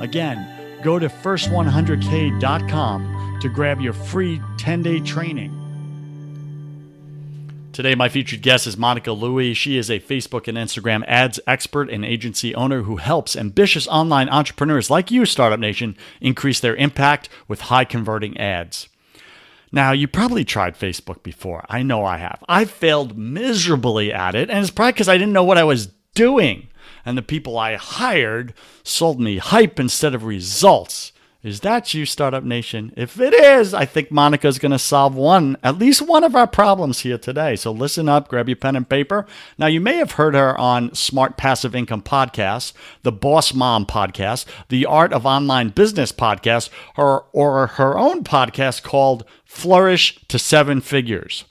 Again, go to first100k.com to grab your free 10 day training. Today, my featured guest is Monica Louie. She is a Facebook and Instagram ads expert and agency owner who helps ambitious online entrepreneurs like you, Startup Nation, increase their impact with high converting ads. Now, you probably tried Facebook before. I know I have. I failed miserably at it, and it's probably because I didn't know what I was doing and the people I hired sold me hype instead of results. Is that you, Startup Nation? If it is, I think Monica is going to solve one, at least one of our problems here today. So listen up, grab your pen and paper. Now, you may have heard her on Smart Passive Income Podcast, the Boss Mom Podcast, the Art of Online Business Podcast, or, or her own podcast called Flourish to Seven Figures.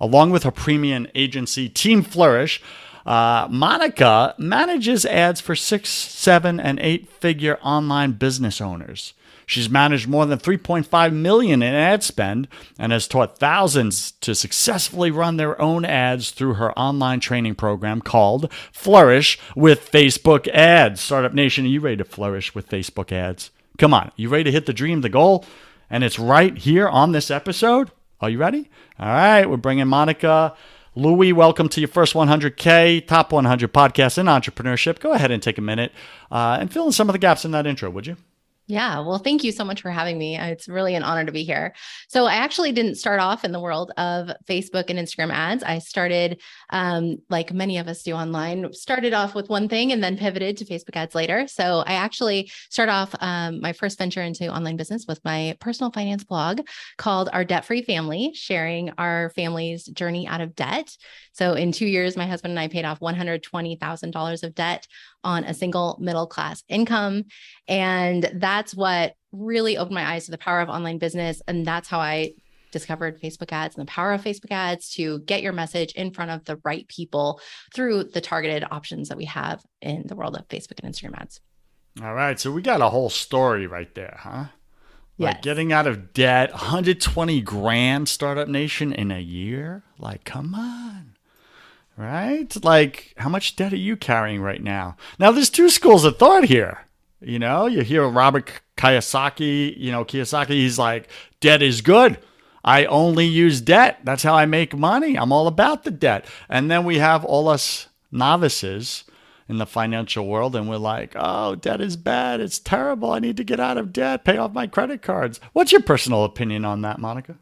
Along with her premium agency, Team Flourish, uh, Monica manages ads for six, seven, and eight figure online business owners. She's managed more than 3.5 million in ad spend and has taught thousands to successfully run their own ads through her online training program called Flourish with Facebook Ads. Startup Nation, are you ready to flourish with Facebook ads? Come on, you ready to hit the dream, the goal? And it's right here on this episode. Are you ready? All right, we're bringing Monica Louie, welcome to your first 100K, top 100 podcast in entrepreneurship. Go ahead and take a minute uh, and fill in some of the gaps in that intro, would you? Yeah, well, thank you so much for having me. It's really an honor to be here. So, I actually didn't start off in the world of Facebook and Instagram ads. I started, um, like many of us do online, started off with one thing and then pivoted to Facebook ads later. So, I actually start off um, my first venture into online business with my personal finance blog called Our Debt Free Family, sharing our family's journey out of debt. So, in two years, my husband and I paid off $120,000 of debt on a single middle class income. And that's what really opened my eyes to the power of online business. And that's how I discovered Facebook ads and the power of Facebook ads to get your message in front of the right people through the targeted options that we have in the world of Facebook and Instagram ads. All right. So we got a whole story right there, huh? Like Yes. getting out of debt, 120 grand startup nation in a year? Like, come on. Right? Like, how much debt are you carrying right now? Now, there's two schools of thought here. You know, you hear Robert Kiyosaki, you know, Kiyosaki, he's like, debt is good. I only use debt. That's how I make money. I'm all about the debt. And then we have all us novices in the financial world and we're like, oh, debt is bad. It's terrible. I need to get out of debt, pay off my credit cards. What's your personal opinion on that, Monica?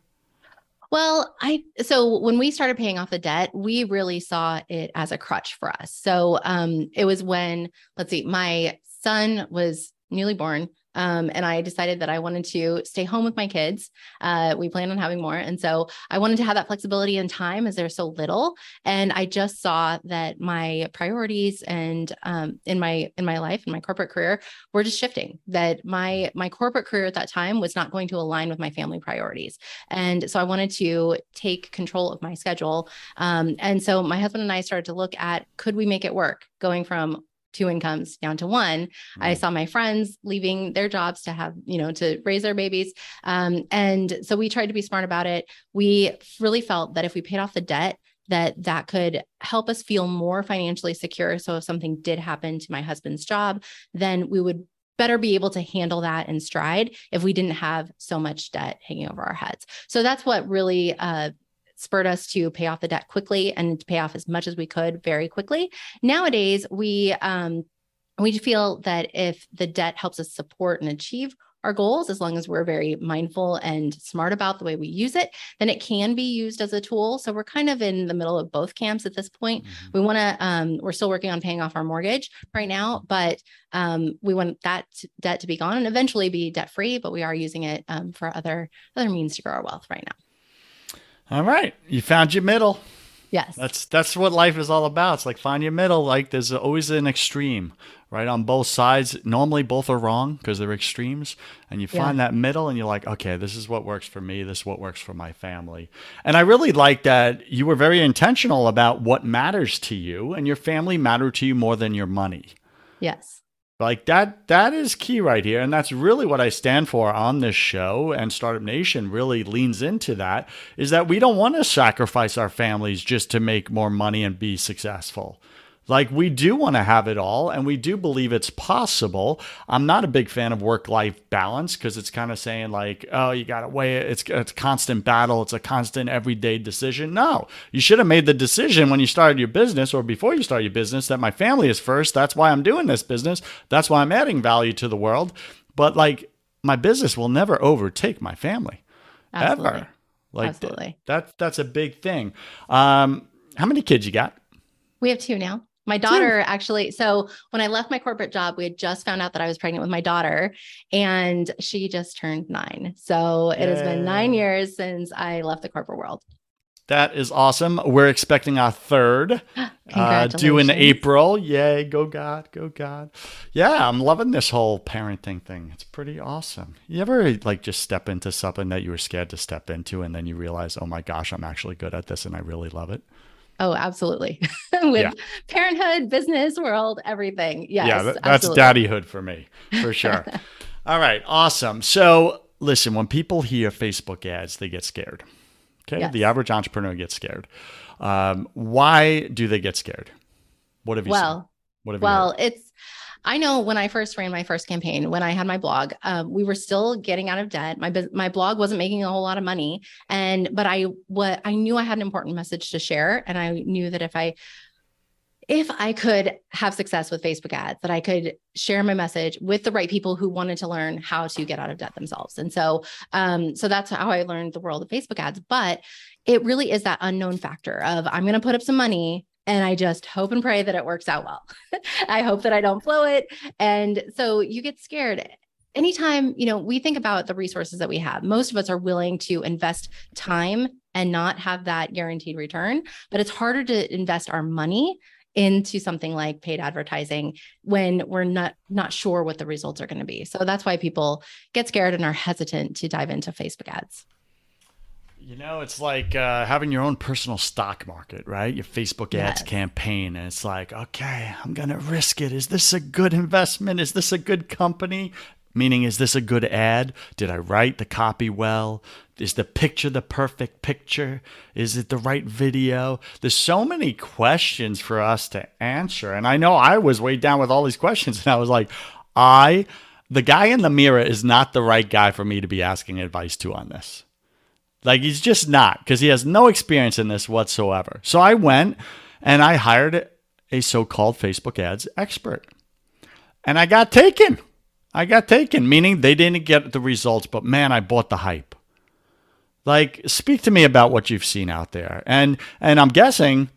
Well, I so when we started paying off the debt, we really saw it as a crutch for us. So um it was when let's see, my son was newly born. Um, and I decided that I wanted to stay home with my kids. Uh, we plan on having more. And so I wanted to have that flexibility in time as there's so little. And I just saw that my priorities and um, in my in my life, and my corporate career, were just shifting. That my my corporate career at that time was not going to align with my family priorities. And so I wanted to take control of my schedule. Um, and so my husband and I started to look at could we make it work going from two incomes down to one. Mm-hmm. I saw my friends leaving their jobs to have, you know, to raise their babies. Um, and so we tried to be smart about it. We really felt that if we paid off the debt, that that could help us feel more financially secure so if something did happen to my husband's job then we would better be able to handle that in stride if we didn't have so much debt hanging over our heads so that's what really uh, spurred us to pay off the debt quickly and to pay off as much as we could very quickly nowadays we um, we feel that if the debt helps us support and achieve our goals, as long as we're very mindful and smart about the way we use it, then it can be used as a tool. So we're kind of in the middle of both camps at this point. Mm-hmm. We want to, um, we're still working on paying off our mortgage right now, but um, we want that debt to be gone and eventually be debt free. But we are using it um, for other other means to grow our wealth right now. All right, you found your middle. Yes. That's that's what life is all about. It's like find your middle. Like there's always an extreme, right? On both sides. Normally both are wrong because they're extremes. And you find yeah. that middle and you're like, okay, this is what works for me. This is what works for my family. And I really like that you were very intentional about what matters to you and your family matter to you more than your money. Yes. Like that that is key right here and that's really what I stand for on this show and Startup Nation really leans into that is that we don't want to sacrifice our families just to make more money and be successful. Like we do want to have it all and we do believe it's possible. I'm not a big fan of work-life balance because it's kind of saying like, oh, you got to weigh it. It's, it's a constant battle. It's a constant everyday decision. No, you should have made the decision when you started your business or before you start your business that my family is first. That's why I'm doing this business. That's why I'm adding value to the world. But like my business will never overtake my family Absolutely. ever. Like Absolutely. Th- that, that's a big thing. Um, how many kids you got? We have two now. My daughter actually, so when I left my corporate job, we had just found out that I was pregnant with my daughter and she just turned nine. So it has been nine years since I left the corporate world. That is awesome. We're expecting our third uh, due in April. Yay, go God, go God. Yeah, I'm loving this whole parenting thing. It's pretty awesome. You ever like just step into something that you were scared to step into and then you realize, oh my gosh, I'm actually good at this and I really love it? Oh, absolutely. With yeah. parenthood, business world, everything. Yes. Yeah, that, that's daddyhood for me, for sure. All right, awesome. So, listen, when people hear Facebook ads, they get scared. Okay. Yes. The average entrepreneur gets scared. Um, why do they get scared? What have you well, seen? What have well, it's I know when I first ran my first campaign, when I had my blog, um, we were still getting out of debt. My my blog wasn't making a whole lot of money, and but I what I knew I had an important message to share, and I knew that if I if I could have success with Facebook ads, that I could share my message with the right people who wanted to learn how to get out of debt themselves. And so, um, so that's how I learned the world of Facebook ads. But it really is that unknown factor of I'm going to put up some money and I just hope and pray that it works out well. I hope that I don't blow it. And so you get scared. Anytime, you know, we think about the resources that we have, most of us are willing to invest time and not have that guaranteed return, but it's harder to invest our money into something like paid advertising when we're not not sure what the results are going to be. So that's why people get scared and are hesitant to dive into Facebook ads. You know, it's like uh, having your own personal stock market, right? Your Facebook ads yes. campaign. And it's like, okay, I'm going to risk it. Is this a good investment? Is this a good company? Meaning, is this a good ad? Did I write the copy well? Is the picture the perfect picture? Is it the right video? There's so many questions for us to answer. And I know I was weighed down with all these questions. And I was like, I, the guy in the mirror is not the right guy for me to be asking advice to on this. Like he's just not because he has no experience in this whatsoever. So I went and I hired a so-called Facebook ads expert. And I got taken. I got taken, meaning they didn't get the results, but man, I bought the hype. Like speak to me about what you've seen out there. And and I'm guessing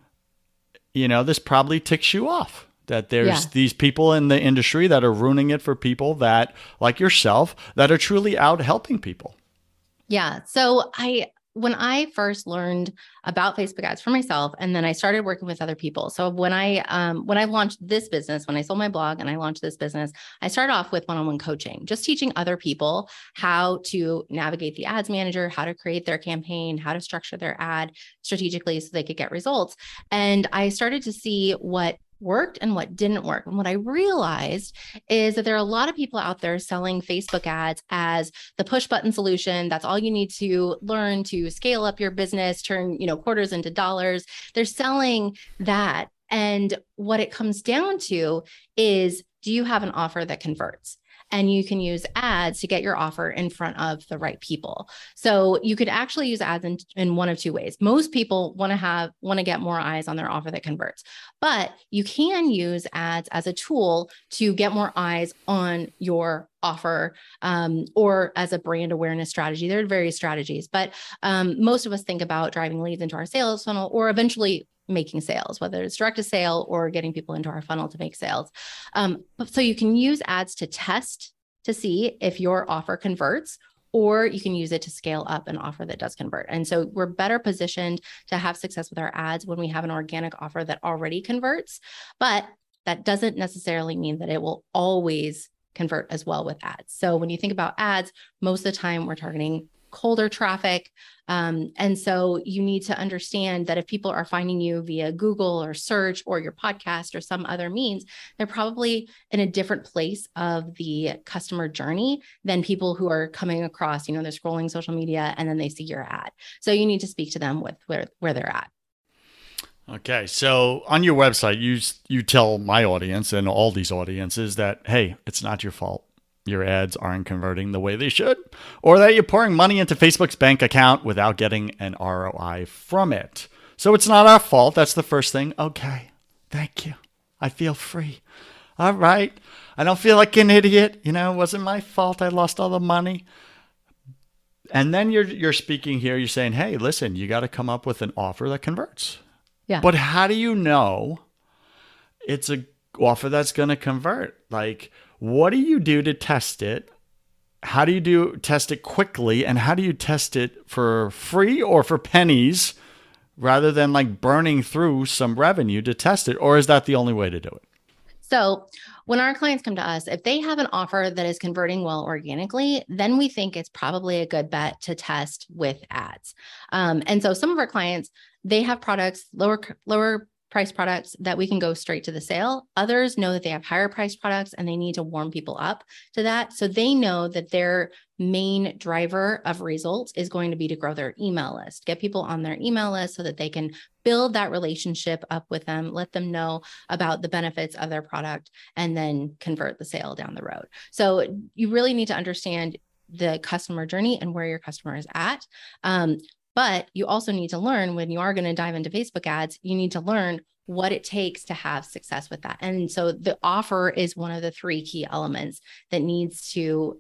you know, this probably ticks you off that there's yeah. these people in the industry that are ruining it for people that like yourself that are truly out helping people. Yeah. So I when I first learned about Facebook ads for myself, and then I started working with other people. So when I um, when I launched this business, when I sold my blog and I launched this business, I started off with one-on-one coaching, just teaching other people how to navigate the ads manager, how to create their campaign, how to structure their ad strategically so they could get results. And I started to see what worked and what didn't work. And what I realized is that there are a lot of people out there selling Facebook ads as the push button solution. That's all you need to learn to scale up your business, turn, you know, quarters into dollars. They're selling that. And what it comes down to is do you have an offer that converts? And you can use ads to get your offer in front of the right people. So you could actually use ads in, in one of two ways. Most people want to have want to get more eyes on their offer that converts, but you can use ads as a tool to get more eyes on your offer um, or as a brand awareness strategy. There are various strategies, but um, most of us think about driving leads into our sales funnel or eventually making sales, whether it's direct to sale or getting people into our funnel to make sales. Um, so you can use ads to test to see if your offer converts or you can use it to scale up an offer that does convert. And so we're better positioned to have success with our ads when we have an organic offer that already converts. But that doesn't necessarily mean that it will always convert as well with ads. So when you think about ads, most of the time we're targeting colder traffic. Um, and so you need to understand that if people are finding you via Google or search or your podcast or some other means, they're probably in a different place of the customer journey than people who are coming across, you know, they're scrolling social media and then they see your ad. So you need to speak to them with where, where they're at. Okay, so on your website, you you tell my audience and all these audiences that hey, it's not your fault your ads aren't converting the way they should, or that you're pouring money into Facebook's bank account without getting an ROI from it. So it's not our fault. That's the first thing. Okay, thank you. I feel free. All right. I don't feel like an idiot. You know, it wasn't my fault. I lost all the money. And then you're you're speaking here. You're saying, "Hey, listen, you got to come up with an offer that converts." Yeah. But how do you know it's a offer that's going to convert? Like, what do you do to test it? How do you do test it quickly and how do you test it for free or for pennies rather than like burning through some revenue to test it or is that the only way to do it? So, when our clients come to us, if they have an offer that is converting well organically, then we think it's probably a good bet to test with ads. Um, and so, some of our clients, they have products lower lower price products that we can go straight to the sale. Others know that they have higher price products and they need to warm people up to that. So they know that their main driver of results is going to be to grow their email list, get people on their email list so that they can build that relationship up with them, let them know about the benefits of their product, and then convert the sale down the road. So you really need to understand the customer journey and where your customer is at. Um, but you also need to learn when you are going to dive into Facebook ads, you need to learn what it takes to have success with that. And so the offer is one of the three key elements that needs to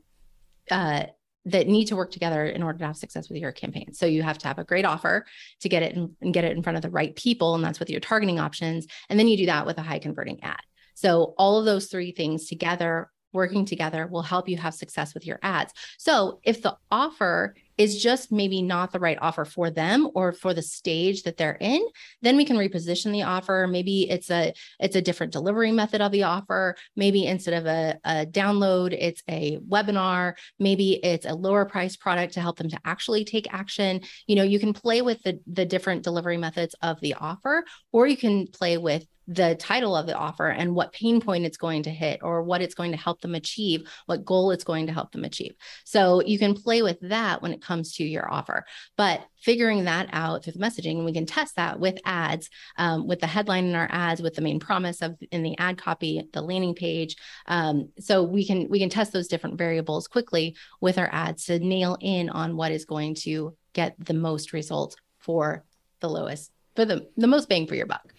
uh, that need to work together in order to have success with your campaign. So you have to have a great offer to get it in, and get it in front of the right people, and that's with your targeting options. And then you do that with a high converting ad. So all of those three things together working together will help you have success with your ads. So if the offer is just maybe not the right offer for them or for the stage that they're in then we can reposition the offer. Maybe it's a it's a different delivery method of the offer. Maybe instead of a, a download it's a webinar. Maybe it's a lower price product to help them to actually take action. You know you can play with the the different delivery methods of the offer or you can play with the title of the offer and what pain point it's going to hit or what it's going to help them achieve, what goal it's going to help them achieve. So you can play with that when it comes to your offer. But figuring that out through the messaging, and we can test that with ads, um, with the headline in our ads, with the main promise of in the ad copy, the landing page. Um, so we can we can test those different variables quickly with our ads to nail in on what is going to get the most results for the lowest for the, the most bang for your buck.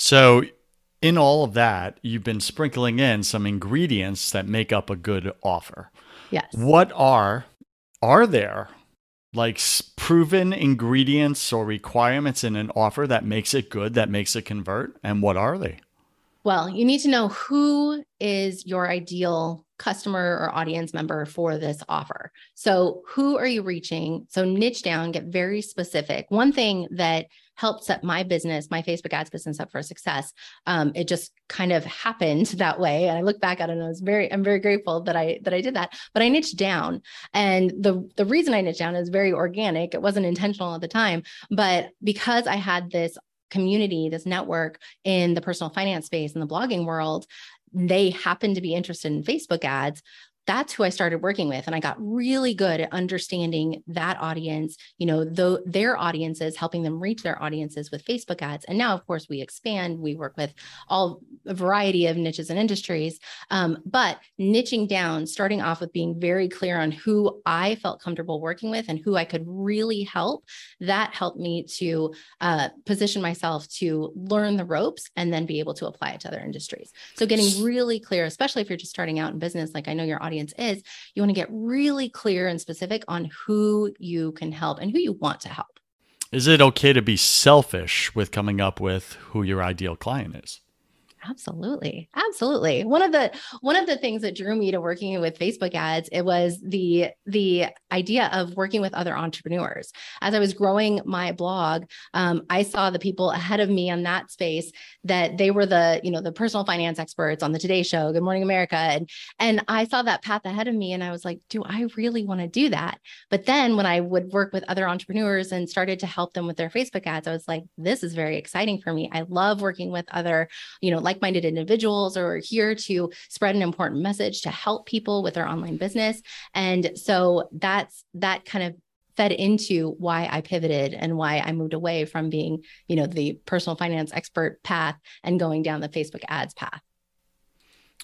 So, in all of that, you've been sprinkling in some ingredients that make up a good offer. Yes. What are are there like proven ingredients or requirements in an offer that makes it good, that makes it convert, and what are they? Well, you need to know who is your ideal customer or audience member for this offer. So, who are you reaching? So, niche down, get very specific. One thing that helped set my business, my Facebook ads business up for success. Um, it just kind of happened that way. And I look back at it and I was very, I'm very grateful that I that I did that. But I niched down. And the the reason I niched down is very organic. It wasn't intentional at the time, but because I had this community, this network in the personal finance space in the blogging world, they happen to be interested in Facebook ads that's who I started working with. And I got really good at understanding that audience, you know, though their audiences, helping them reach their audiences with Facebook ads. And now, of course, we expand, we work with all a variety of niches and industries. Um, but niching down, starting off with being very clear on who I felt comfortable working with and who I could really help, that helped me to uh, position myself to learn the ropes and then be able to apply it to other industries. So getting really clear, especially if you're just starting out in business, like I know your audience audience is, you want to get really clear and specific on who you can help and who you want to help. Is it okay to be selfish with coming up with who your ideal client is? Absolutely. Absolutely. One of the one of the things that drew me to working with Facebook ads, it was the the idea of working with other entrepreneurs. As I was growing my blog, um, I saw the people ahead of me on that space that they were the, you know, the personal finance experts on the Today Show, Good Morning America. And and I saw that path ahead of me and I was like, do I really want to do that? But then when I would work with other entrepreneurs and started to help them with their Facebook ads, I was like, this is very exciting for me. I love working with other, you know, like minded individuals or here to spread an important message to help people with their online business. And so that's that kind of fed into why I pivoted and why I moved away from being, you know, the personal finance expert path and going down the Facebook ads path.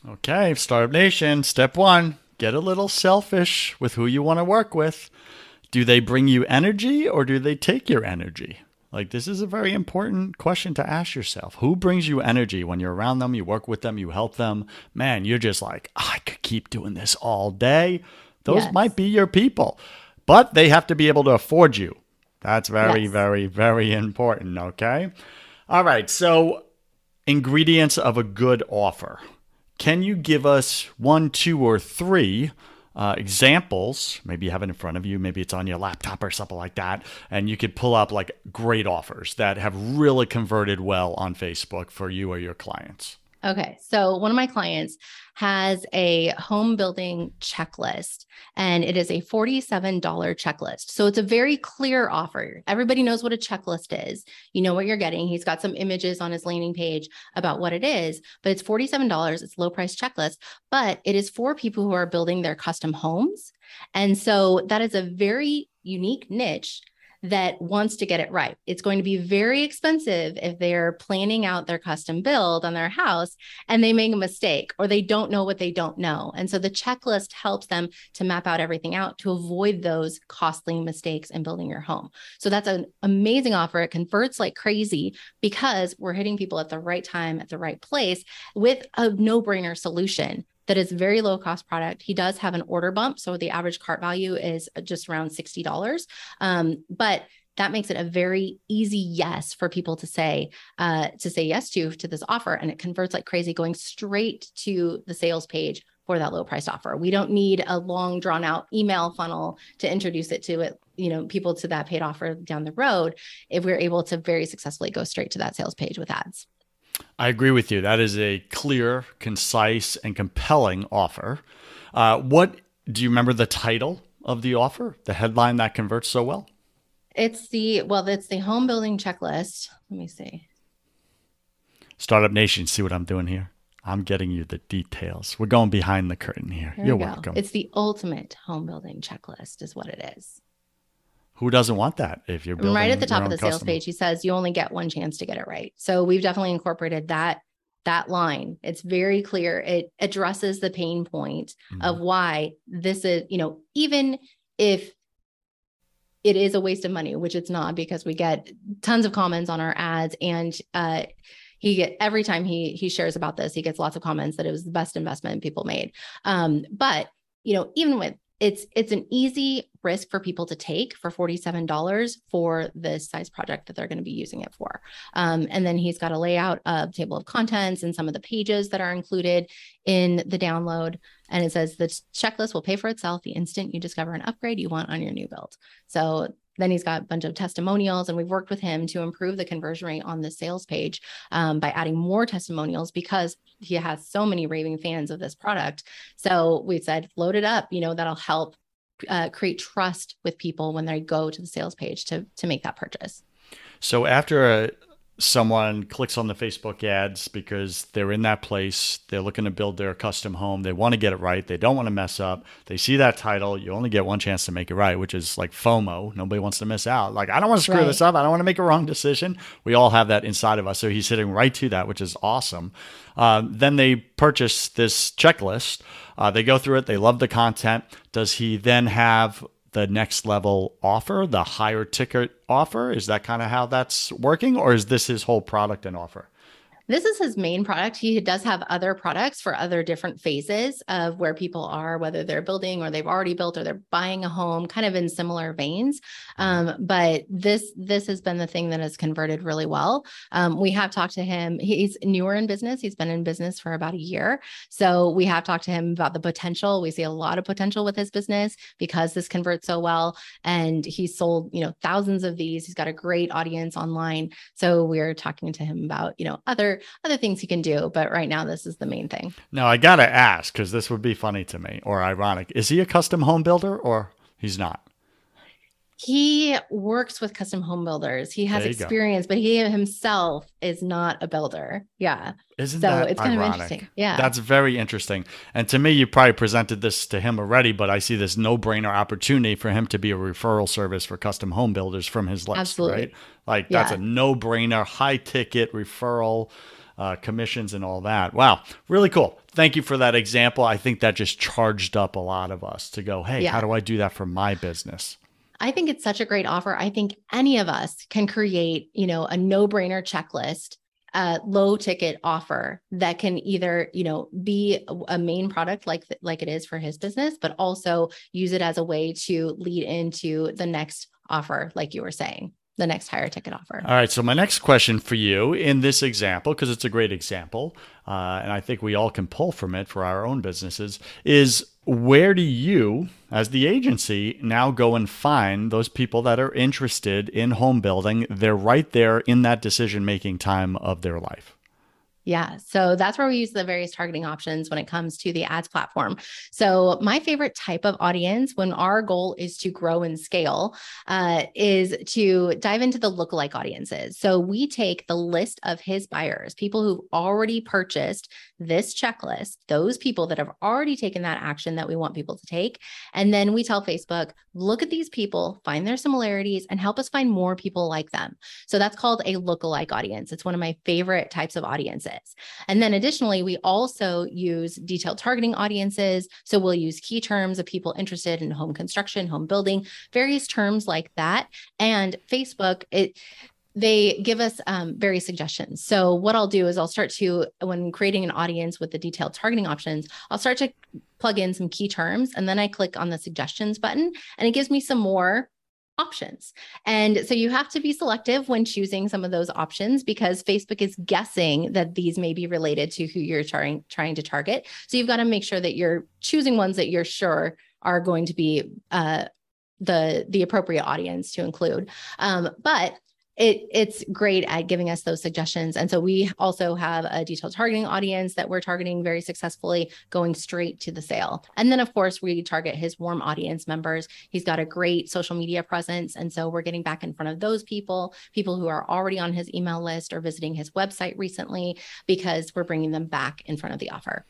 Okay, Startup Nation, step one get a little selfish with who you want to work with. Do they bring you energy or do they take your energy? Like, this is a very important question to ask yourself. Who brings you energy when you're around them, you work with them, you help them? Man, you're just like, oh, I could keep doing this all day. Those yes. might be your people, but they have to be able to afford you. That's very, yes. very, very important. Okay. All right. So, ingredients of a good offer. Can you give us one, two, or three uh, examples. Maybe you have it in front of you, maybe it's on your laptop or something like that. And you could pull up like great offers that have really converted well on Facebook for you or your clients. Okay. So one of my clients has a home building checklist and it is a $47 checklist. So it's a very clear offer. Everybody knows what a checklist is. You know what you're getting. He's got some images on his landing page about what it is, but it's $47. It's low price checklist, but it is for people who are building their custom homes. And so that is a very unique niche that wants to get it right. It's going to be very expensive if they're planning out their custom build on their house and they make a mistake or they don't know what they don't know. And so the checklist helps them to map out everything out to avoid those costly mistakes in building your home. So that's an amazing offer. It converts like crazy because we're hitting people at the right time, at the right place with a no brainer solution that is very low cost product. He does have an order bump. So the average cart value is just around $60. Um, but that makes it a very easy yes for people to say uh, to say yes to to this offer and it converts like crazy going straight to the sales page for that low price offer we don't need a long drawn out email funnel to introduce it to it you know people to that paid offer down the road if we're able to very successfully go straight to that sales page with ads I agree with you. That is a clear, concise, and compelling offer. Uh, what do you remember the title of the offer? The headline that converts so well? It's the well, it's the home building checklist. Let me see. Startup Nation, see what I'm doing here? I'm getting you the details. We're going behind the curtain here. There You're welcome. It's the ultimate home building checklist, is what it is. Who doesn't want that if you're building right at the top of the sales page? He says you only get one chance to get it right. So we've definitely incorporated that that line. It's very clear. It addresses the pain point mm-hmm. of why this is, you know, even if it is a waste of money, which it's not because we get tons of comments on our ads and uh he get every time he he shares about this, he gets lots of comments that it was the best investment people made. Um, but you know, even with it's it's an easy risk for people to take for $47 for this size project that they're going to be using it for um, and then he's got a layout of table of contents and some of the pages that are included in the download and it says the checklist will pay for itself the instant you discover an upgrade you want on your new build so then he's got a bunch of testimonials, and we've worked with him to improve the conversion rate on the sales page um, by adding more testimonials because he has so many raving fans of this product. So we said, load it up. You know, that'll help uh, create trust with people when they go to the sales page to to make that purchase. So after a someone clicks on the Facebook ads because they're in that place, they're looking to build their custom home, they want to get it right, they don't want to mess up. They see that title, you only get one chance to make it right, which is like FOMO. Nobody wants to miss out. Like I don't want to screw right. this up. I don't want to make a wrong decision. We all have that inside of us. So he's hitting right to that, which is awesome. Uh, then they purchase this checklist. Uh, they go through it. They love the content. Does he then have the next level offer, the higher ticket offer? Is that kind of how that's working, or is this his whole product and offer? This is his main product. He does have other products for other different phases of where people are, whether they're building or they've already built or they're buying a home, kind of in similar veins. Um, but this this has been the thing that has converted really well. Um, we have talked to him. He's newer in business. He's been in business for about a year, so we have talked to him about the potential. We see a lot of potential with his business because this converts so well, and he's sold you know thousands of these. He's got a great audience online. So we're talking to him about you know other other things you can do, but right now this is the main thing. Now I gotta ask because this would be funny to me or ironic. Is he a custom home builder or he's not? He works with custom home builders. He has experience, go. but he himself is not a builder. Yeah. Isn't so that it's kind ironic? of interesting. Yeah. That's very interesting. And to me, you probably presented this to him already, but I see this no-brainer opportunity for him to be a referral service for custom home builders from his list. Absolutely. Right. Like yeah. that's a no-brainer, high ticket referral. Uh, commissions and all that. Wow, really cool. Thank you for that example. I think that just charged up a lot of us to go, hey, yeah. how do I do that for my business? I think it's such a great offer. I think any of us can create, you know, a no-brainer checklist, a low ticket offer that can either, you know, be a main product like like it is for his business, but also use it as a way to lead into the next offer like you were saying the next higher ticket offer. All right. So, my next question for you in this example, because it's a great example, uh, and I think we all can pull from it for our own businesses, is where do you, as the agency, now go and find those people that are interested in home building? They're right there in that decision making time of their life. Yeah. So that's where we use the various targeting options when it comes to the ads platform. So, my favorite type of audience when our goal is to grow and scale uh, is to dive into the lookalike audiences. So, we take the list of his buyers, people who've already purchased this checklist, those people that have already taken that action that we want people to take. And then we tell Facebook, look at these people, find their similarities, and help us find more people like them. So, that's called a lookalike audience. It's one of my favorite types of audiences. And then additionally, we also use detailed targeting audiences. So we'll use key terms of people interested in home construction, home building, various terms like that. And Facebook, it they give us um, various suggestions. So what I'll do is I'll start to, when creating an audience with the detailed targeting options, I'll start to plug in some key terms and then I click on the suggestions button and it gives me some more options. And so you have to be selective when choosing some of those options because Facebook is guessing that these may be related to who you're trying trying to target. So you've got to make sure that you're choosing ones that you're sure are going to be uh, the the appropriate audience to include. Um, but it it's great at giving us those suggestions. And so we also have a detailed targeting audience that we're targeting very successfully, going straight to the sale. And then of course we target his warm audience members. He's got a great social media presence. And so we're getting back in front of those people, people who are already on his email list or visiting his website recently, because we're bringing them back in front of the offer.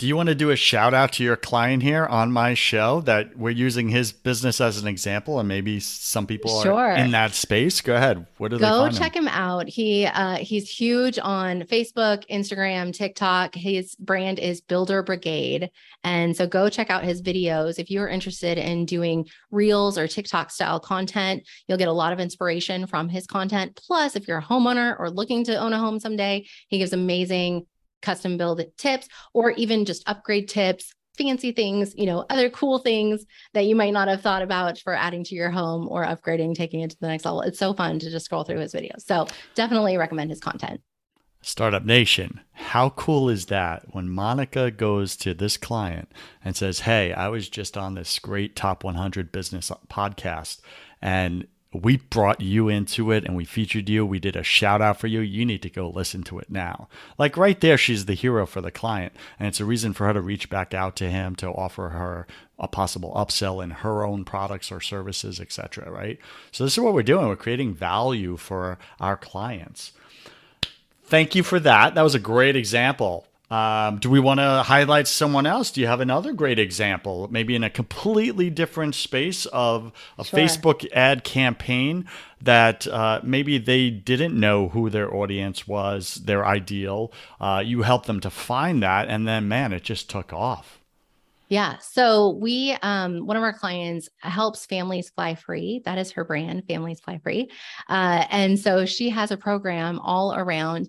Do you want to do a shout out to your client here on my show that we're using his business as an example and maybe some people sure. are in that space? Go ahead. What do Go they check him? him out. He uh, he's huge on Facebook, Instagram, TikTok. His brand is Builder Brigade. And so go check out his videos. If you're interested in doing reels or TikTok style content, you'll get a lot of inspiration from his content. Plus, if you're a homeowner or looking to own a home someday, he gives amazing custom build tips or even just upgrade tips fancy things, you know, other cool things that you might not have thought about for adding to your home or upgrading, taking it to the next level. It's so fun to just scroll through his videos. So definitely recommend his content. Startup Nation, how cool is that when Monica goes to this client and says, Hey, I was just on this great top 100 business podcast and we brought you into it and we featured you. We did a shout out for you. You need to go listen to it now. Like right there, she's the hero for the client. And it's a reason for her to reach back out to him to offer her a possible upsell in her own products or services, etc. Right. So this is what we're doing. We're creating value for our clients. Thank you for that. That was a great example. Um, do we want to highlight someone else? Do you have another great example, maybe in a completely different space of a sure. Facebook ad campaign that uh, maybe they didn't know who their audience was, their ideal? Uh, you helped them to find that, and then man, it just took off. Yeah. So we, um, one of our clients helps families fly free. That is her brand, Families Fly Free. Uh, and so she has a program all around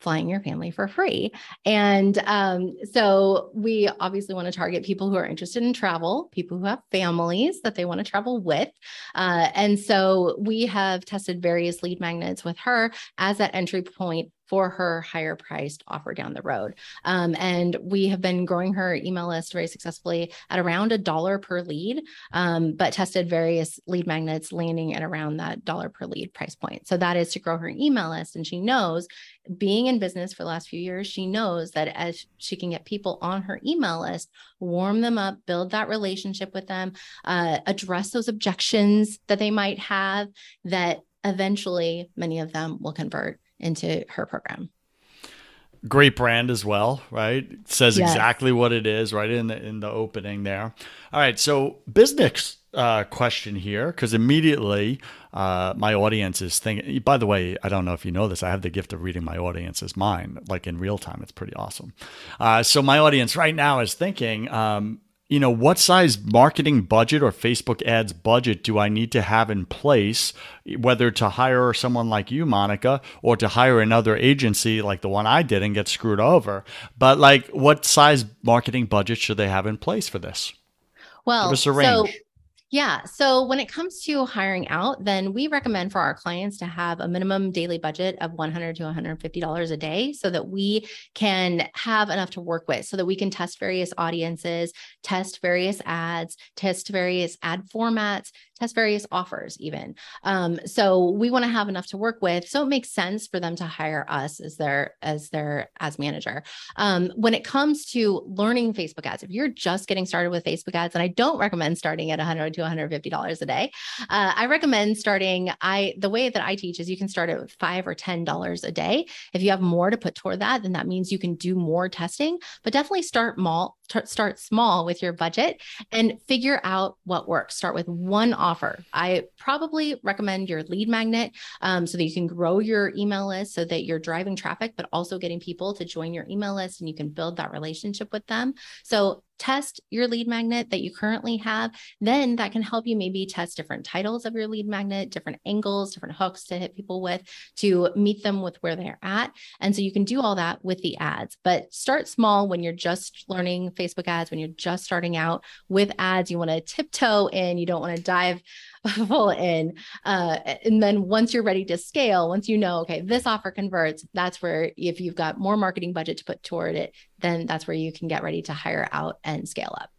flying your family for free. And um, so we obviously want to target people who are interested in travel, people who have families that they want to travel with. Uh, and so we have tested various lead magnets with her as that entry point for her higher priced offer down the road. Um, and we have been growing her email list very successfully at around a dollar per lead, um, but tested various lead magnets landing at around that dollar per lead price point. So that is to grow her email list. And she knows being in business for the last few years, she knows that as she can get people on her email list, warm them up, build that relationship with them, uh, address those objections that they might have, that eventually many of them will convert into her program. Great brand as well, right? It says yes. exactly what it is right in the in the opening there. All right, so business uh, question here because immediately uh, my audience is thinking. By the way, I don't know if you know this. I have the gift of reading my audience's mind, like in real time. It's pretty awesome. Uh, so my audience right now is thinking, um, you know, what size marketing budget or Facebook ads budget do I need to have in place, whether to hire someone like you, Monica, or to hire another agency like the one I did and get screwed over? But like, what size marketing budget should they have in place for this? Well, Give us a range. So- yeah. So when it comes to hiring out, then we recommend for our clients to have a minimum daily budget of 100 to $150 a day so that we can have enough to work with, so that we can test various audiences, test various ads, test various ad formats, test various offers even. Um, so we want to have enough to work with. So it makes sense for them to hire us as their as their as manager. Um, when it comes to learning Facebook ads, if you're just getting started with Facebook ads, and I don't recommend starting at 100 to 150 dollars a day, uh, I recommend starting. I the way that I teach is you can start at five or ten dollars a day. If you have more to put toward that, then that means you can do more testing. But definitely start small. T- start small with your budget and figure out what works. Start with one offer. I probably recommend your lead magnet um, so that you can grow your email list so that you're driving traffic, but also getting people to join your email list and you can build that relationship with them. So test your lead magnet that you currently have, then that can help you maybe test different titles of your lead magnet, different angles, different hooks to hit people with to meet them with where they're at. And so you can do all that with the ads, but start small when you're just learning Facebook ads, when you're just starting out with ads. You want to tiptoe in, you don't want to dive full in. Uh, and then once you're ready to scale, once you know, okay, this offer converts, that's where if you've got more marketing budget to put toward it, then that's where you can get ready to hire out and scale up.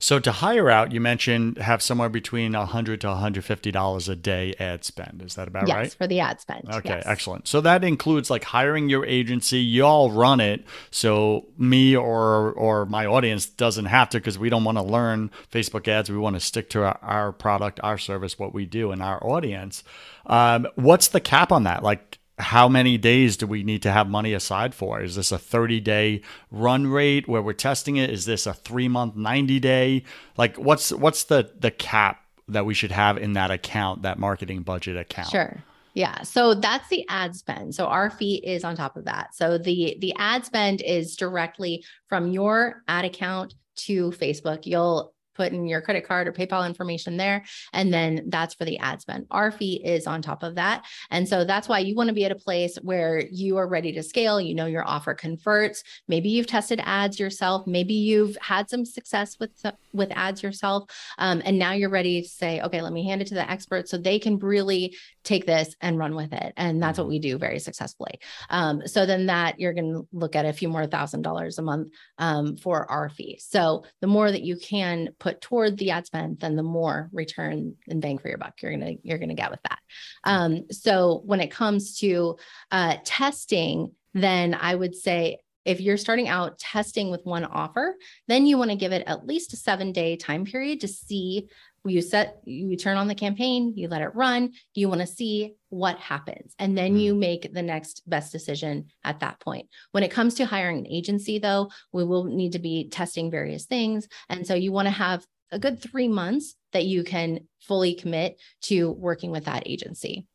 So to hire out, you mentioned have somewhere between a 100 to 150 dollars a day ad spend. Is that about yes, right? Yes, for the ad spend. Okay, yes. excellent. So that includes like hiring your agency. You all run it, so me or or my audience doesn't have to because we don't want to learn Facebook ads. We want to stick to our, our, product, our service, what we do, and our audience. Um, what's the cap on that? Like how many days do we need to have money aside for? Is this a 30 day run rate where we're testing it? Is this a three month, 90 day? Like what's what's the the cap that we should have in that account, that marketing budget account? Sure. Yeah. So that's the ad spend. So our fee is on top of that. So the the ad spend is directly from your ad account to Facebook. You'll put in your credit card or PayPal information there. And then that's for the ad spend. Our fee is on top of that. And so that's why you want to be at a place where you are ready to scale. You know, your offer converts. Maybe you've tested ads yourself. Maybe you've had some success with, with ads yourself. Um, and now you're ready to say, okay, let me hand it to the experts so they can really take this and run with it. And that's what mm-hmm. we do very successfully. Um, so then that you're going to look at a few more thousand dollars a month um, for our fee. So the more that you can put put toward the ad spend, then the more return and bang for your buck you're gonna you're gonna get with that. Um, so when it comes to uh, testing, then I would say if you're starting out testing with one offer, then you want to give it at least a seven day time period to see you set you turn on the campaign you let it run you want to see what happens and then you hmm. make the next best decision at that point when it comes to hiring an agency though we will need to be testing various things and so you want to have a good 3 months that you can fully commit to working with that agency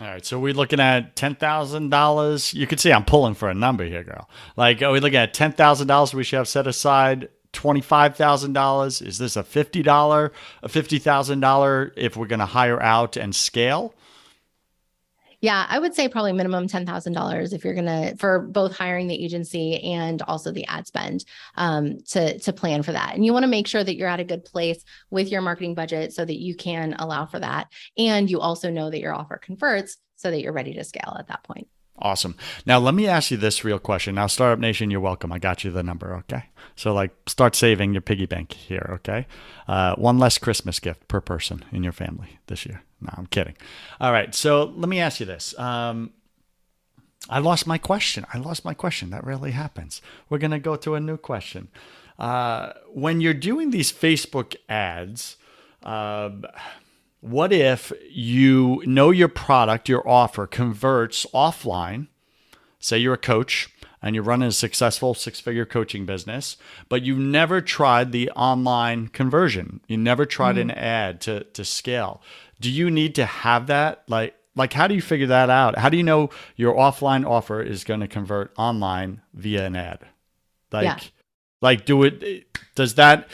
all right, so we're looking at ten thousand dollars. You can see I'm pulling for a number here, girl. Like, are we looking at ten thousand dollars we should have set aside $25,000? Is this a $50, a $50,000 if we're going to hire out and scale? Yeah, I would say probably minimum $10,000 if you're going to, for both hiring the agency and also the ad spend um, to, to plan for that. And you want to make sure that you're at a good place with your marketing budget so that you can allow for that. And you also know that your offer converts so that you're ready to scale at that point. Awesome. Now, let me ask you this real question. Now, Startup Nation, you're welcome. I got you the number. Okay. So, like, start saving your piggy bank here. Okay. Uh, one less Christmas gift per person in your family this year. No, I'm kidding. All right. So, let me ask you this. Um, I lost my question. I lost my question. That rarely happens. We're to go to a new question. Uh, when you're doing these Facebook ads, uh, what if you know your product, your offer converts offline? Say you're a coach and you're running a successful six figure coaching business, but you've never tried the online conversion. You never tried mm-hmm. an ad to, to scale. Do you need to have that? Like, like how do you figure that out? How do you know your offline offer is going to convert online via an ad? Like, yeah. like do it, does that,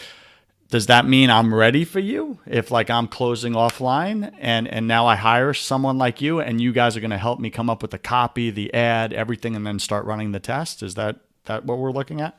does that mean I'm ready for you? If like I'm closing offline and and now I hire someone like you and you guys are going to help me come up with the copy, the ad, everything and then start running the test? Is that that what we're looking at?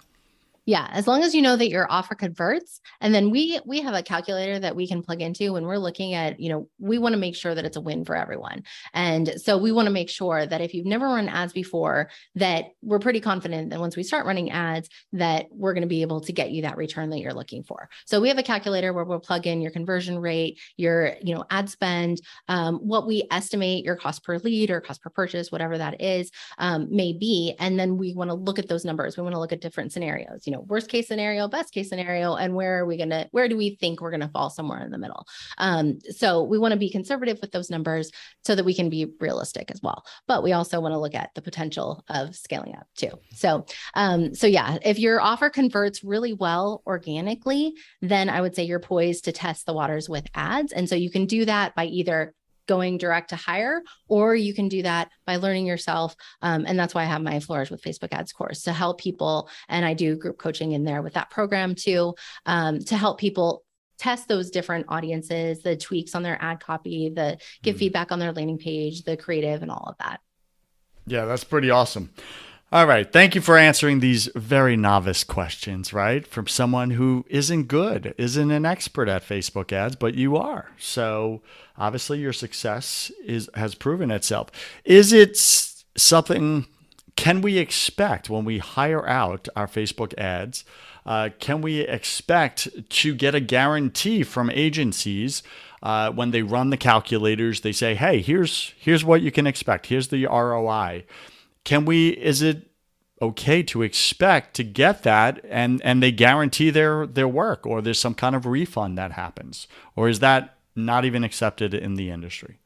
Yeah, as long as you know that your offer converts, and then we we have a calculator that we can plug into when we're looking at, you know, we want to make sure that it's a win for everyone. And so we want to make sure that if you've never run ads before, that we're pretty confident that once we start running ads, that we're going to be able to get you that return that you're looking for. So we have a calculator where we'll plug in your conversion rate, your, you know, ad spend, um, what we estimate your cost per lead or cost per purchase, whatever that is, um, may be, and then we want to look at those numbers. We want to look at different scenarios. You know know, worst case scenario, best case scenario, and where are we going to, where do we think we're going to fall somewhere in the middle? Um, so we want to be conservative with those numbers so that we can be realistic as well. But we also want to look at the potential of scaling up too. So, um, so yeah, if your offer converts really well organically, then I would say you're poised to test the waters with ads. And so you can do that by either going direct to hire, or you can do that by learning yourself. Um, and that's why I have my Flourish with Facebook Ads course to help people. And I do group coaching in there with that program too, um, to help people test those different audiences, the tweaks on their ad copy, the give mm feedback on their landing page, the creative, and all of that. Yeah, that's pretty awesome. All right. Thank you for answering these very novice questions, right? From someone who isn't good, isn't an expert at Facebook ads, but you are. So obviously your success is has proven itself. Is it something can we expect when we hire out our Facebook ads? Uh, can we expect to get a guarantee from agencies uh, when they run the calculators? They say, "Hey, here's here's what you can expect. Here's the ROI." Can we? Is it okay to expect to get that, and and they guarantee their their work, or there's some kind of refund that happens, or is that not even accepted in the industry?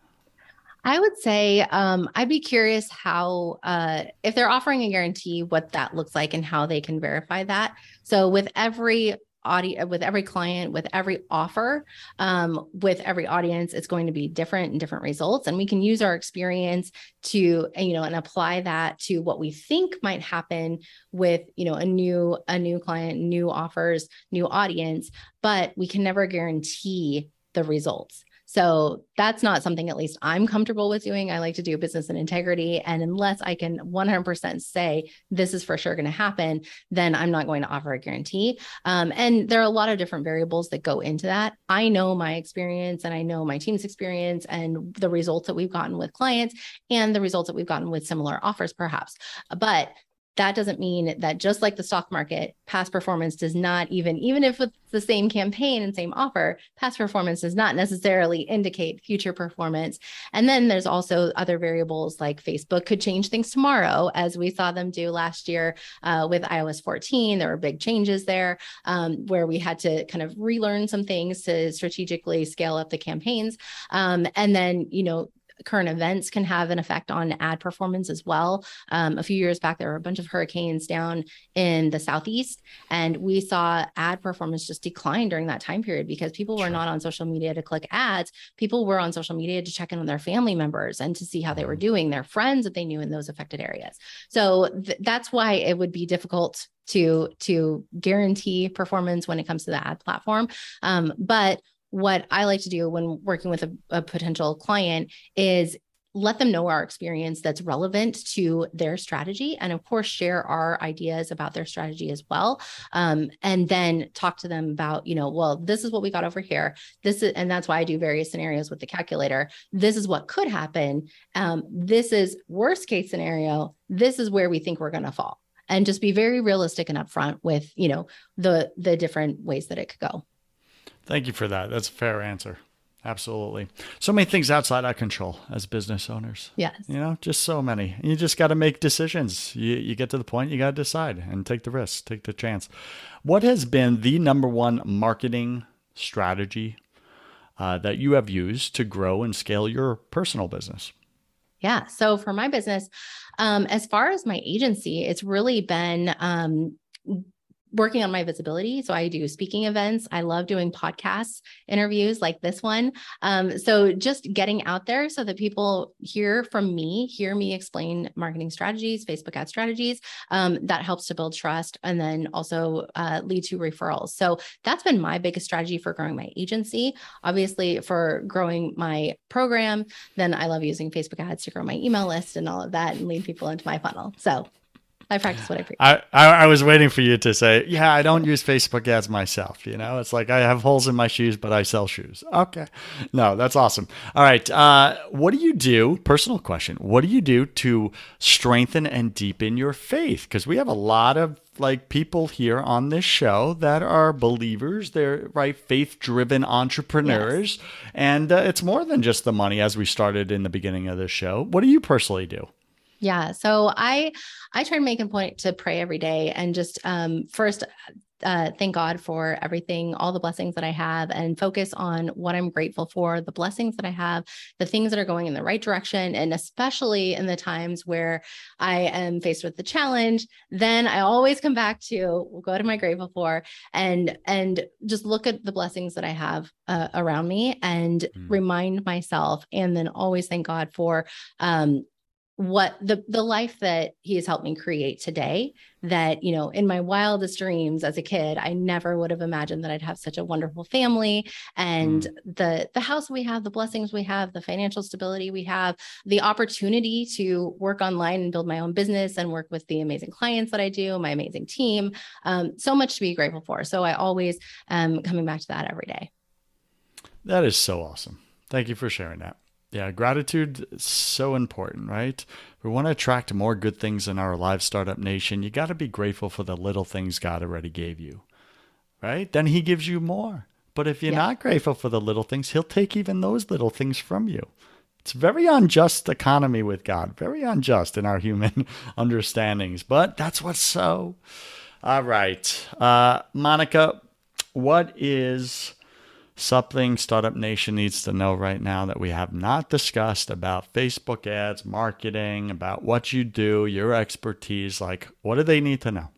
I would say um, I'd be curious how, uh, if they're offering a guarantee, what that looks like and how they can verify that. So, with every audience with every client with every offer um, with every audience it's going to be different and different results and we can use our experience to you know and apply that to what we think might happen with you know a new a new client new offers new audience but we can never guarantee the results so that's not something at least I'm comfortable with doing. I like to do business and integrity. And unless I can 100% say this is for sure going to happen, then I'm not going to offer a guarantee. Um, and there are a lot of different variables that go into that. I know my experience and I know my team's experience and the results that we've gotten with clients and the results that we've gotten with similar offers, perhaps. But that doesn't mean that just like the stock market, past performance does not even, even if it's the same campaign and same offer, past performance does not necessarily indicate future performance. And then there's also other variables like Facebook could change things tomorrow, as we saw them do last year uh, with iOS 14. There were big changes there um, where we had to kind of relearn some things to strategically scale up the campaigns. Um, and then, you know, current events can have an effect on ad performance as well. Um, a few years back, there were a bunch of hurricanes down in the southeast, and we saw ad performance just decline during that time period because people were not on social media to click ads. People were on social media to check in on their family members and to see how they were mm-hmm. doing, their friends that they knew in those affected areas. So th- that's why it would be difficult to to guarantee performance when it comes to the ad platform. Um, but what I like to do when working with a, a potential client is let them know our experience that's relevant to their strategy and of course share our ideas about their strategy as well. Um, and then talk to them about you know well this is what we got over here. This is and that's why i do various scenarios with the calculator. This is what could happen. Um, this is worst case scenario. This is where we think we're going to fall. And just be very realistic and upfront with you know the the different ways that it could go Thank you for that. That's a fair answer. Absolutely. So many things outside our control as business owners. Yes. You know, just so many. You just got to make decisions. You, you get to the point, you got to decide and take the risk, take the chance. What has been the number one marketing strategy uh, that you have used to grow and scale your personal business? Yeah. So for my business, um, as far as my agency, it's really been um, working on my visibility. So I do speaking events. I love doing podcasts, interviews like this one. Um, so just getting out there so that people hear from me, hear me explain marketing strategies, Facebook ad strategies. Um, that helps to build trust and then also uh, lead to referrals. So that's been my biggest strategy for growing my agency. Obviously, for growing my program, then I love using Facebook ads to grow my email list and all of that and lead people into my funnel. So I practice what I preach. I, I, I was waiting for you to say, yeah, I don't use Facebook ads myself. You know, it's like I have holes in my shoes, but I sell shoes. Okay. No, that's awesome. All right. Uh, what do you do? Personal question. What do you do to strengthen and deepen your faith? Because we have a lot of like people here on this show that are believers they're right faith-driven entrepreneurs yes. and uh, it's more than just the money as we started in the beginning of this show what do you personally do yeah. So I I try to make a point to pray every day and just um, first uh, thank God for everything, all the blessings that I have, and focus on what I'm grateful for, the blessings that I have, the things that are going in the right direction. And especially in the times where I am faced with the challenge, then I always come back to go to my grateful for and and just look at the blessings that I have uh, around me and mm. remind myself, and then always thank God for um, what the the life that he has helped me create today that you know in my wildest dreams as a kid i never would have imagined that i'd have such a wonderful family and mm. the the house we have the blessings we have the financial stability we have the opportunity to work online and build my own business and work with the amazing clients that i do my amazing team um, so much to be grateful for. So i always am coming back to that every day. That is so awesome. Thank you for sharing that yeah, gratitude is so important, right? We want to attract more good things in our live startup nation. You got to be grateful for the little things God already gave you, right? Then He gives you more. But if you're yeah. not grateful for the little things, He'll take even those little things from you. It's very unjust economy with God, very unjust in our human understandings. But that's what's so. All right, uh, Monica, what is something Startup Nation needs to know right now that we have not discussed about Facebook ads, marketing, about what you do, your expertise? Like, what do they need to know?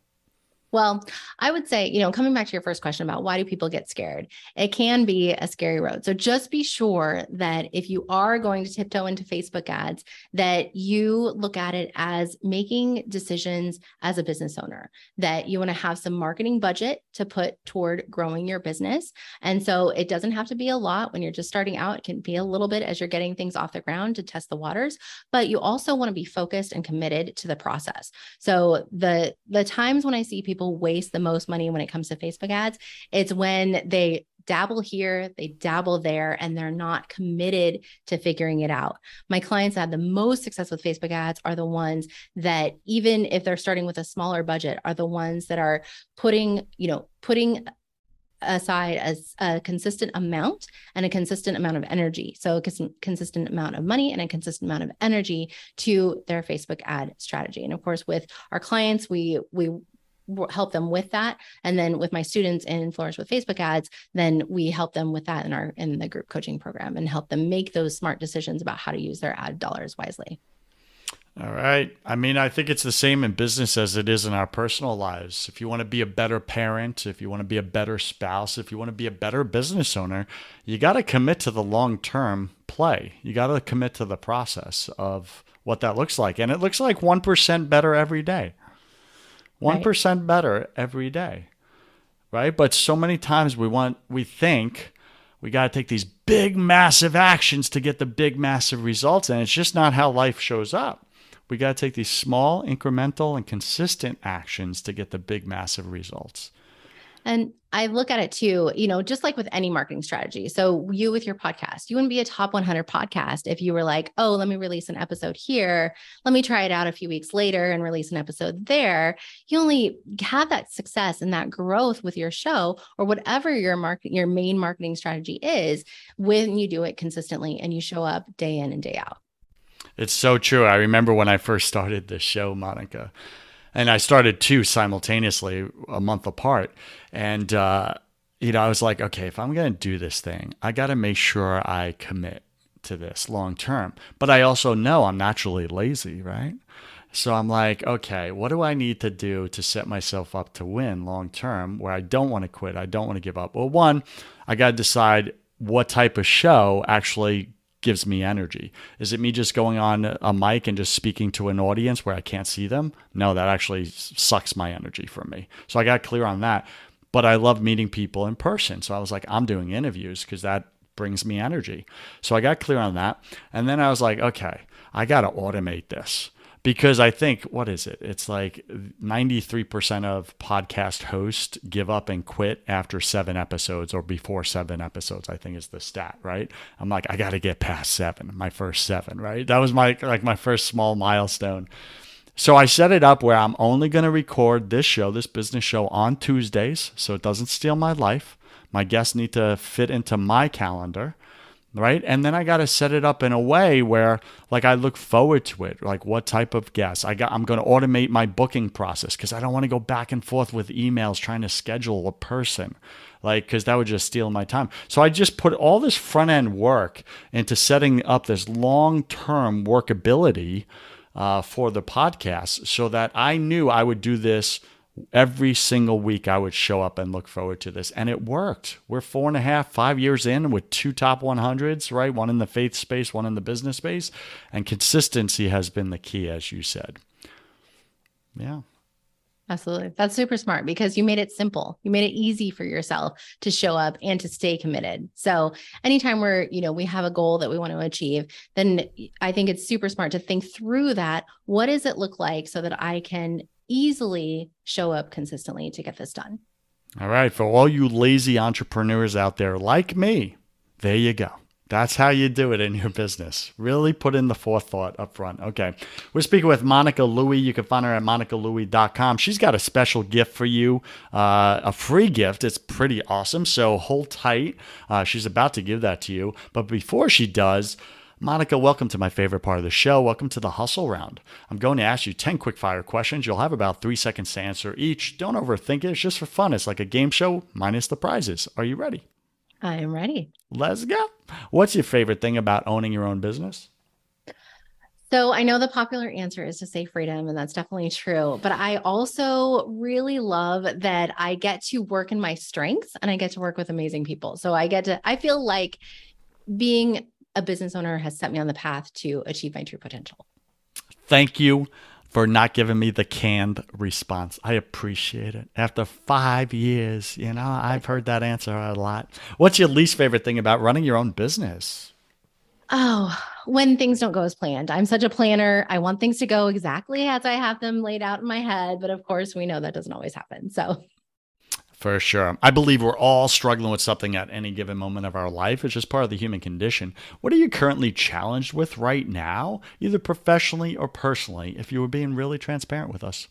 Well, I would say, you know, coming back to your first question about why do people get scared, it can be a scary road. So just be sure that if you are going to tiptoe into Facebook ads, that you look at it as making decisions as a business owner, that you want to have some marketing budget to put toward growing your business. And so it doesn't have to be a lot when you're just starting out. It can be a little bit as you're getting things off the ground to test the waters, but you also want to be focused and committed to the process. So the the times when I see people people waste the most money when it comes to Facebook ads, it's when they dabble here, they dabble there, and they're not committed to figuring it out. My clients that have the most success with Facebook ads are the ones that, even if they're starting with a smaller budget, are the ones that are putting, you know, putting aside as a consistent amount and a consistent amount of energy. So a cons- consistent amount of money and a consistent amount of energy to their Facebook ad strategy. And of course, with our clients, we we help them with that and then with my students in Flourish with facebook ads then we help them with that in our in the group coaching program and help them make those smart decisions about how to use their ad dollars wisely all right. I mean, I think it's the same in business as it is in our personal lives. If you want to be a better parent, if you want to be a better spouse, if you want to be a better business owner, you got to commit to the long term play. You got to commit to the process of what that looks like. And it looks like 1% better every day. 1% right. better every day. Right? But so many times we want, we think, we got to take these big, massive actions to get the big, massive results. And it's just not how life shows up. We got to take these small, incremental, and consistent actions to get the big, massive results. And I look at it too, you know, just like with any marketing strategy. So, you with your podcast, you wouldn't be a top 100 podcast if you were like, oh, let me release an episode here. Let me try it out a few weeks later and release an episode there. You only have that success and that growth with your show or whatever your market, your main marketing strategy is when you do it consistently and you show up day in and day out. It's so true. I remember when I first started the show, Monica, and I started two simultaneously, a month apart. And, uh, you know, I was like, okay, if I'm going to do this thing, I got to make sure I commit to this long term. But I also know I'm naturally lazy, right? So I'm like, okay, what do I need to do to set myself up to win long term where I don't want to quit? I don't want to give up. Well, one, I got to decide what type of show actually gives me energy. Is it me just going on a mic and just speaking to an audience where I can't see them? No, that actually sucks my energy from me. So I got clear on that. But I love meeting people in person. So I was like, I'm doing interviews because that brings me energy. So I got clear on that. And then I was like, okay, I got to automate this because I think what is it? It's like 93% of podcast hosts give up and quit after 7 episodes or before 7 episodes, I think is the stat, right? I'm like I got to get past 7, my first 7, right? That was my like my first small milestone. So I set it up where I'm only going to record this show, this business show on Tuesdays, so it doesn't steal my life. My guests need to fit into my calendar right? And then I got to set it up in a way where like I look forward to it, like what type of guests. I got I'm going to automate my booking process cuz I don't want to go back and forth with emails trying to schedule a person. Like cuz that would just steal my time. So I just put all this front end work into setting up this long-term workability uh, for the podcast so that I knew I would do this every single week I would show up and look forward to this. And it worked. We're four and a half, five years in with two top 100s, right? One in the faith space, one in the business space. And consistency has been the key, as you said. Yeah. Absolutely. That's super smart because you made it simple. You made it easy for yourself to show up and to stay committed. So, anytime we're, you know, we have a goal that we want to achieve, then I think it's super smart to think through that. What does it look like so that I can easily show up consistently to get this done. All right. For all you lazy entrepreneurs out there like me, there you go. That's how you do it in your business. Really put in the forethought up front. Okay. We're speaking with Monica Louie. You can find her at monicalouie.com. She's got a special gift for you, uh, a free gift. It's pretty awesome. So hold tight. Uh, she's about to give that to you. But before she does, Monica, welcome to my favorite part of the show. Welcome to the hustle round. I'm going to ask you 10 quick fire questions. You'll have about three seconds to answer each. Don't overthink it. It's just for fun. It's like a game show minus the prizes. Are you ready? I am ready. Let's go. What's your favorite thing about owning your own business? So I know the popular answer is to say freedom, and that's definitely true. But I also really love that I get to work in my strengths and I get to work with amazing people. So I get to, I feel like being a business owner has set me on the path to achieve my true potential. Thank you for not giving me the canned response. I appreciate it. After five years, you know, I've heard that answer a lot. What's your least favorite thing about running your own business? Oh, when things don't go as planned. I'm such a planner. I want things to go exactly as I have them laid out in my head. But of course, we know that doesn't always happen. So For sure. I believe we're all struggling with something at any given moment of our life. It's just part of the human condition. What are you currently challenged with right now, either professionally or personally, if you were being really transparent with us?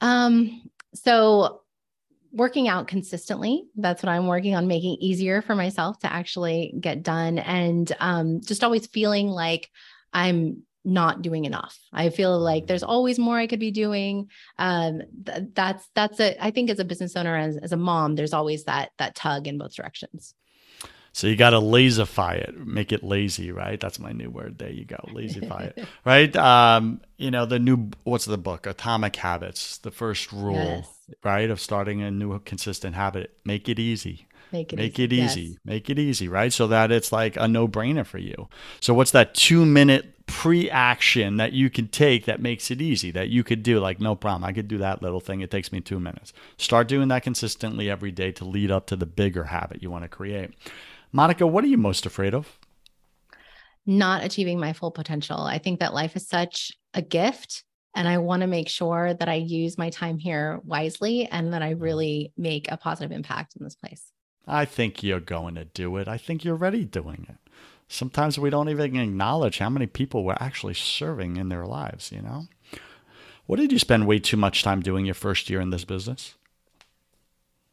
Um, so working out consistently, that's what I'm working on making easier for myself to actually get done. And um, just always feeling like I'm not doing enough. I feel like there's always more I could be doing. Um, th- that's that's a I think as a business owner as as a mom, there's always that that tug in both directions. So you got to lazify it, make it lazy, right? That's my new word. There you go, lazify it, right? Um, you know the new what's the book? Atomic Habits. The first rule, yes. right, of starting a new consistent habit: make it easy. Make it make easy. it easy. Yes. Make it easy, right? So that it's like a no brainer for you. So what's that two minute pre action that you can take that makes it easy that you could do? Like, no problem. I could do that little thing. It takes me two minutes. Start doing that consistently every day to lead up to the bigger habit you want to create. Monica, what are you most afraid of? Not achieving my full potential. I think that life is such a gift. And I want to make sure that I use my time here wisely and that I mm-hmm. really make a positive impact in this place. I think you're going to do it. I think you're already doing it. Sometimes we don't even acknowledge how many people we're actually serving in their lives, you know? What did you spend way too much time doing your first year in this business?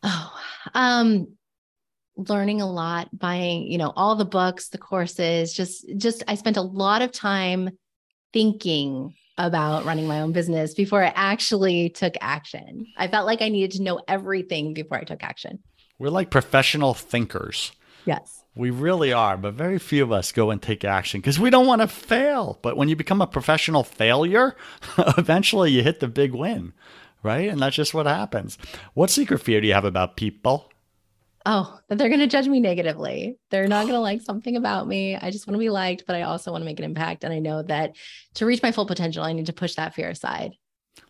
Oh, um, learning a lot, buying, you know, all the books, the courses, just just I spent a lot of time thinking about running my own business before I actually took action. I felt like I needed to know everything before I took action. We're like professional thinkers. Yes. We really are, but very few of us go and take action because we don't want to fail. But when you become a professional failure, eventually you hit the big win, right? And that's just what happens. What secret fear do you have about people? Oh, that they're going to judge me negatively. They're not going to like something about me. I just want to be liked, but I also want to make an impact. And I know that to reach my full potential, I need to push that fear aside.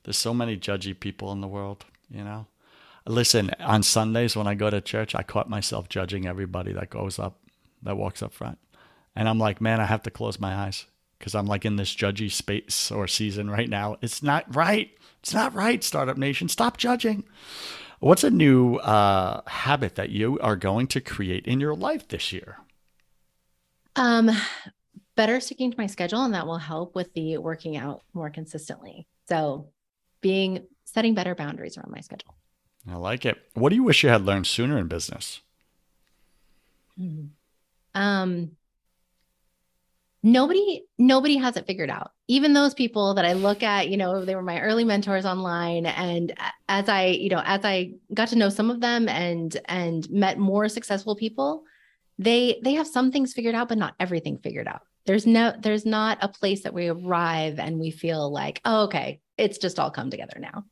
There's so many judgy people in the world, you know? Listen, on Sundays when I go to church, I caught myself judging everybody that goes up, that walks up front. And I'm like, man, I have to close my eyes because I'm like in this judgy space or season right now. It's not right. It's not right, Startup Nation. Stop judging. What's a new uh, habit that you are going to create in your life this year? Um, better sticking to my schedule, and that will help with the working out more consistently. So, being setting better boundaries around my schedule. I like it. What do you wish you had learned sooner in business? Um, nobody nobody has it figured out even those people that i look at you know they were my early mentors online and as i you know as i got to know some of them and and met more successful people they they have some things figured out but not everything figured out there's no there's not a place that we arrive and we feel like oh okay it's just all come together now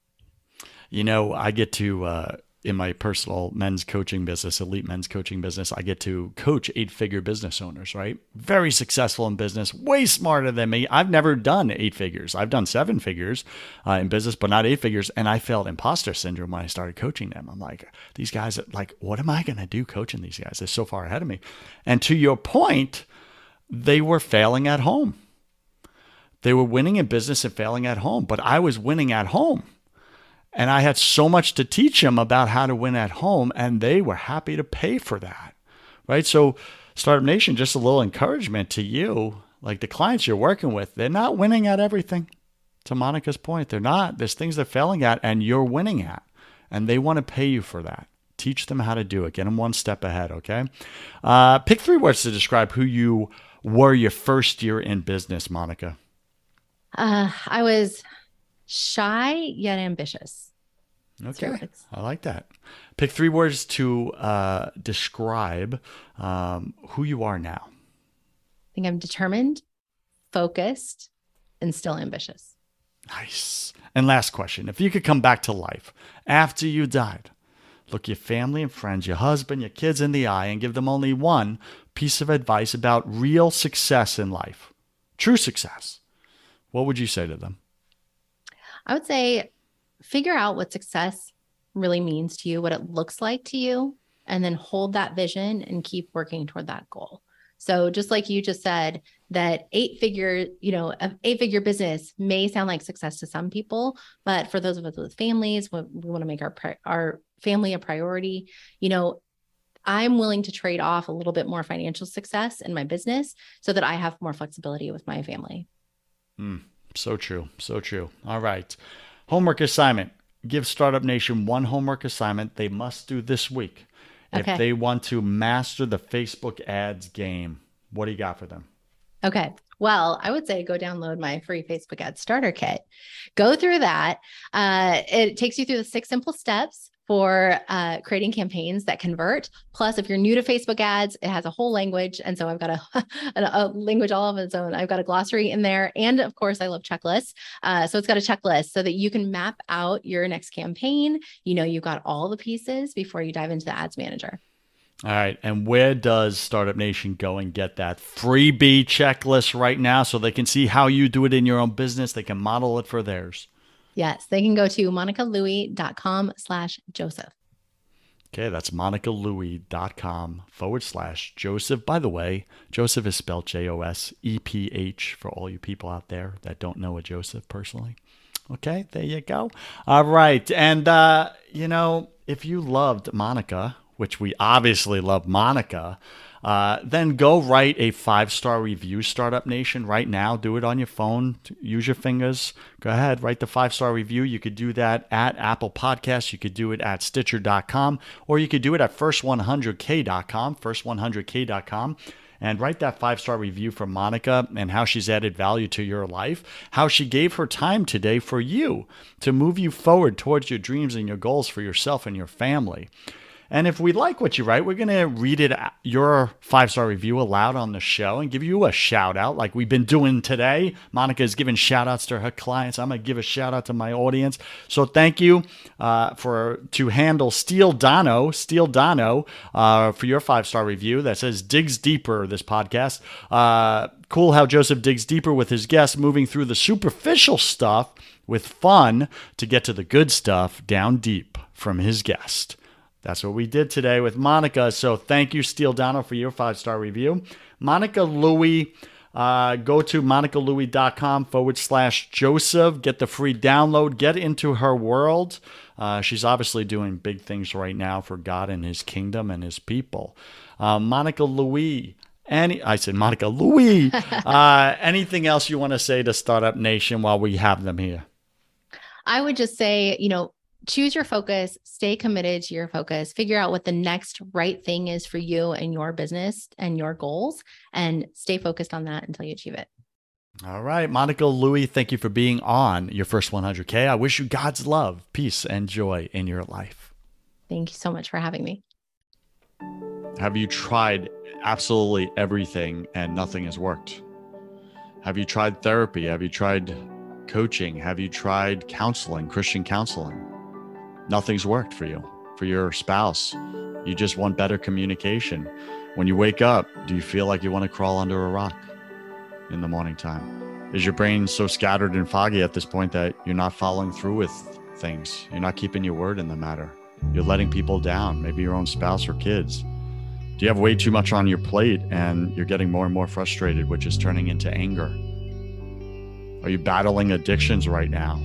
you know, I get to, uh, in my personal men's coaching business, elite men's coaching business, I get to coach eight figure business owners, right? Very successful in business, way smarter than me. I've never done eight figures. I've done seven figures uh, in business, but not eight figures. And I felt imposter syndrome when I started coaching them. I'm like, these guys, like, what am I going to do coaching these guys? They're so far ahead of me. And to your point, they were failing at home. They were winning in business and failing at home, but I was winning at home. And I had so much to teach them about how to win at home, and they were happy to pay for that. Right. So, Startup Nation, just a little encouragement to you. Like the clients you're working with, they're not winning at everything. To Monica's point, they're not. There's things they're failing at, and you're winning at. And they want to pay you for that. Teach them how to do it. Get them one step ahead, okay? Uh, pick three words to describe who you were your first year in business, Monica. Uh, I was shy yet ambitious. Okay. I like that. Pick three words to uh, describe um, who you are now. I think I'm determined, focused, and still ambitious. Nice. And last question if you could come back to life after you died, look your family and friends, your husband, your kids in the eye, and give them only one piece of advice about real success in life, true success, what would you say to them? I would say figure out what success really means to you, what it looks like to you, and then hold that vision and keep working toward that goal. So just like you just said, that eight figure, you know, eight figure business may sound like success to some people, but for those of us with families, we, we want to make our our family a priority. You know, I'm willing to trade off a little bit more financial success in my business so that I have more flexibility with my family. Mm, so true. So true. All right. Homework assignment. Give Startup Nation one homework assignment they must do this week okay. if they want to master the Facebook ads game. What do you got for them? Okay. Well, I would say go download my free Facebook ad starter kit. Go through that. Uh, it takes you through the six simple steps for uh, creating campaigns that convert. Plus, if you're new to Facebook ads, it has a whole language. And so I've got a, a, language all of its own. I've got a glossary in there. And of course, I love checklists. Uh, so it's got a checklist so that you can map out your next campaign. You know, you've got all the pieces before you dive into the ads manager. All right. And where does Startup Nation go and get that freebie checklist right now so they can see how you do it in your own business? They can model it for theirs. Yes, they can go to monicalouie.com slash Joseph. Okay, that's monicalouie.com forward slash Joseph. By the way, Joseph is spelled J O S E P H for all you people out there that don't know a Joseph personally. Okay, there you go. All right. And, uh, you know, if you loved Monica, which we obviously love Monica, uh, then go write a five star review, Startup Nation, right now. Do it on your phone. Use your fingers. Go ahead, write the five star review. You could do that at Apple Podcasts. You could do it at Stitcher.com, or you could do it at First100K.com, First100K.com and write that five star review for Monica and how she's added value to your life, how she gave her time today for you to move you forward towards your dreams and your goals for yourself and your family. And if we like what you write, we're going to read it your five star review aloud on the show and give you a shout out like we've been doing today. Monica is giving shout outs to her clients. I'm going to give a shout out to my audience. So thank you uh, for to handle Steel Dono, Steel Dono, uh, for your five star review that says digs deeper. This podcast. Uh, cool how Joseph digs deeper with his guests, moving through the superficial stuff with fun to get to the good stuff down deep from his guest. That's what we did today with Monica. So thank you, Steel Dono, for your five star review. Monica Louie, uh, go to monicalouie.com forward slash Joseph. Get the free download. Get into her world. Uh, she's obviously doing big things right now for God and his kingdom and his people. Uh, Monica Louie. Any, I said Monica Louie. uh, anything else you want to say to Startup Nation while we have them here? I would just say, you know, choose your focus, stay committed to your focus, figure out what the next right thing is for you and your business and your goals, and stay focused on that until you achieve it. All right, Monica Louie, thank you for being on your first 100K. I wish you God's love, peace, and joy in your life. Thank you so much for having me. Have you tried absolutely everything and nothing has worked? Have you tried therapy? Have you tried coaching? Have you tried counseling, Christian counseling? Nothing's worked for you, for your spouse. You just want better communication. When you wake up, do you feel like you want to crawl under a rock in the morning time? Is your brain so scattered and foggy at this point that you're not following through with things? You're not keeping your word in the matter. You're letting people down, maybe your own spouse or kids. Do you have way too much on your plate and you're getting more and more frustrated, which is turning into anger? Are you battling addictions right now?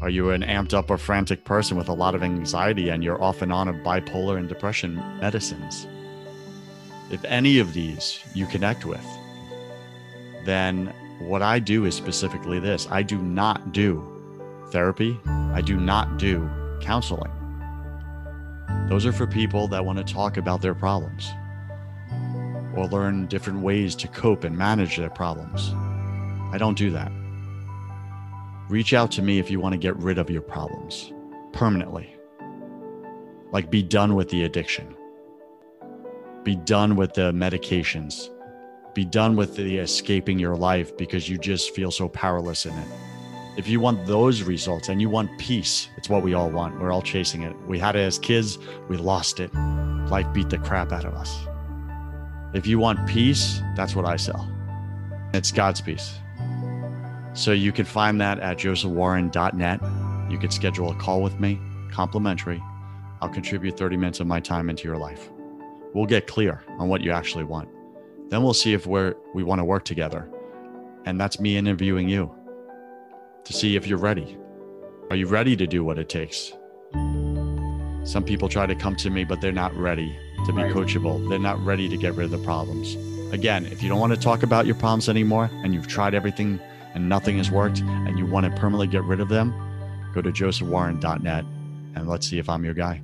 Are you an amped up or frantic person with a lot of anxiety and you're off and on of bipolar and depression medicines? If any of these you connect with, then what I do is specifically this I do not do therapy, I do not do counseling. Those are for people that want to talk about their problems or learn different ways to cope and manage their problems. I don't do that. Reach out to me if you want to get rid of your problems permanently. Like, be done with the addiction, be done with the medications, be done with the escaping your life because you just feel so powerless in it. If you want those results and you want peace, it's what we all want. We're all chasing it. We had it as kids, we lost it. Life beat the crap out of us. If you want peace, that's what I sell. It's God's peace. So you can find that at josephwarren.net. You can schedule a call with me, complimentary. I'll contribute 30 minutes of my time into your life. We'll get clear on what you actually want. Then we'll see if we're we want to work together. And that's me interviewing you to see if you're ready. Are you ready to do what it takes? Some people try to come to me, but they're not ready to be coachable. They're not ready to get rid of the problems. Again, if you don't want to talk about your problems anymore and you've tried everything and nothing has worked and you want to permanently get rid of them, go to josephwarren.net and let's see if I'm your guy.